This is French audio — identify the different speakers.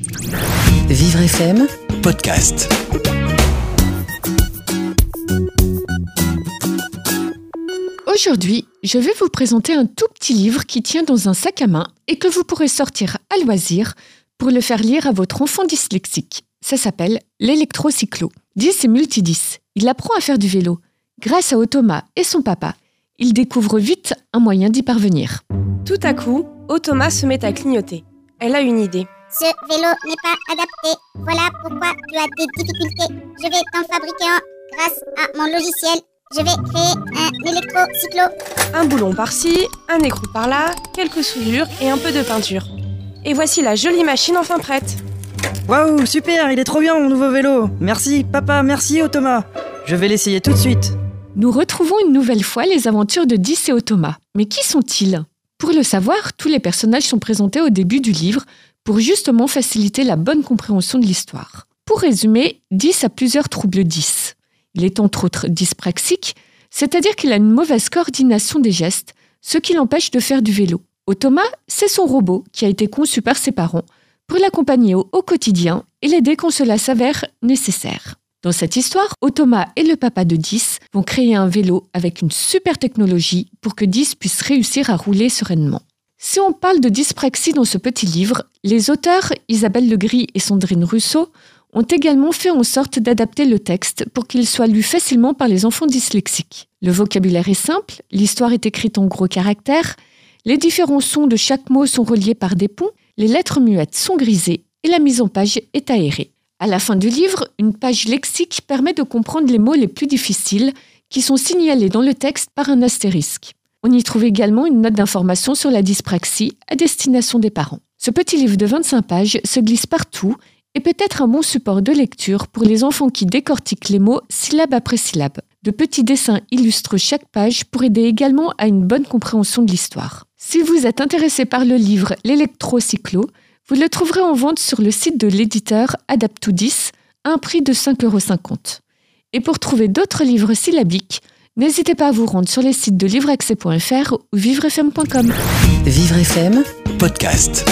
Speaker 1: Vivre FM,
Speaker 2: podcast.
Speaker 3: Aujourd'hui, je vais vous présenter un tout petit livre qui tient dans un sac à main et que vous pourrez sortir à loisir pour le faire lire à votre enfant dyslexique. Ça s'appelle l'électrocyclo. 10 et multi-10. Il apprend à faire du vélo. Grâce à Automa et son papa, il découvre vite un moyen d'y parvenir.
Speaker 4: Tout à coup, Automa se met à clignoter. Elle a une idée.
Speaker 5: Ce vélo n'est pas adapté. Voilà pourquoi tu as des difficultés. Je vais t'en fabriquer un grâce à mon logiciel. Je vais créer un électrocyclo.
Speaker 4: Un boulon par-ci, un écrou par-là, quelques soudures et un peu de peinture. Et voici la jolie machine enfin prête.
Speaker 6: Waouh, super, il est trop bien mon nouveau vélo. Merci papa, merci Automa. Je vais l'essayer tout de suite.
Speaker 3: Nous retrouvons une nouvelle fois les aventures de 10 et Automa. Mais qui sont-ils? Pour le savoir, tous les personnages sont présentés au début du livre pour justement faciliter la bonne compréhension de l'histoire. Pour résumer, 10 a plusieurs troubles 10. Il est entre autres dyspraxique, c'est-à-dire qu'il a une mauvaise coordination des gestes, ce qui l'empêche de faire du vélo. Automa, c'est son robot qui a été conçu par ses parents pour l'accompagner au, au quotidien et l'aider quand cela s'avère nécessaire. Dans cette histoire, Automa et le papa de 10 vont créer un vélo avec une super technologie pour que 10 puisse réussir à rouler sereinement. Si on parle de dyspraxie dans ce petit livre, les auteurs Isabelle Legris et Sandrine Rousseau ont également fait en sorte d'adapter le texte pour qu'il soit lu facilement par les enfants dyslexiques. Le vocabulaire est simple, l'histoire est écrite en gros caractères, les différents sons de chaque mot sont reliés par des ponts, les lettres muettes sont grisées et la mise en page est aérée. À la fin du livre, une page lexique permet de comprendre les mots les plus difficiles qui sont signalés dans le texte par un astérisque. On y trouve également une note d'information sur la dyspraxie à destination des parents. Ce petit livre de 25 pages se glisse partout et peut être un bon support de lecture pour les enfants qui décortiquent les mots syllabe après syllabe. De petits dessins illustrent chaque page pour aider également à une bonne compréhension de l'histoire. Si vous êtes intéressé par le livre L'électrocyclo, vous le trouverez en vente sur le site de l'éditeur Adapto10 à un prix de 5,50 euros. Et pour trouver d'autres livres syllabiques, n'hésitez pas à vous rendre sur les sites de livreaccès.fr ou vivrefm.com.
Speaker 1: Vivre FM,
Speaker 2: Podcast.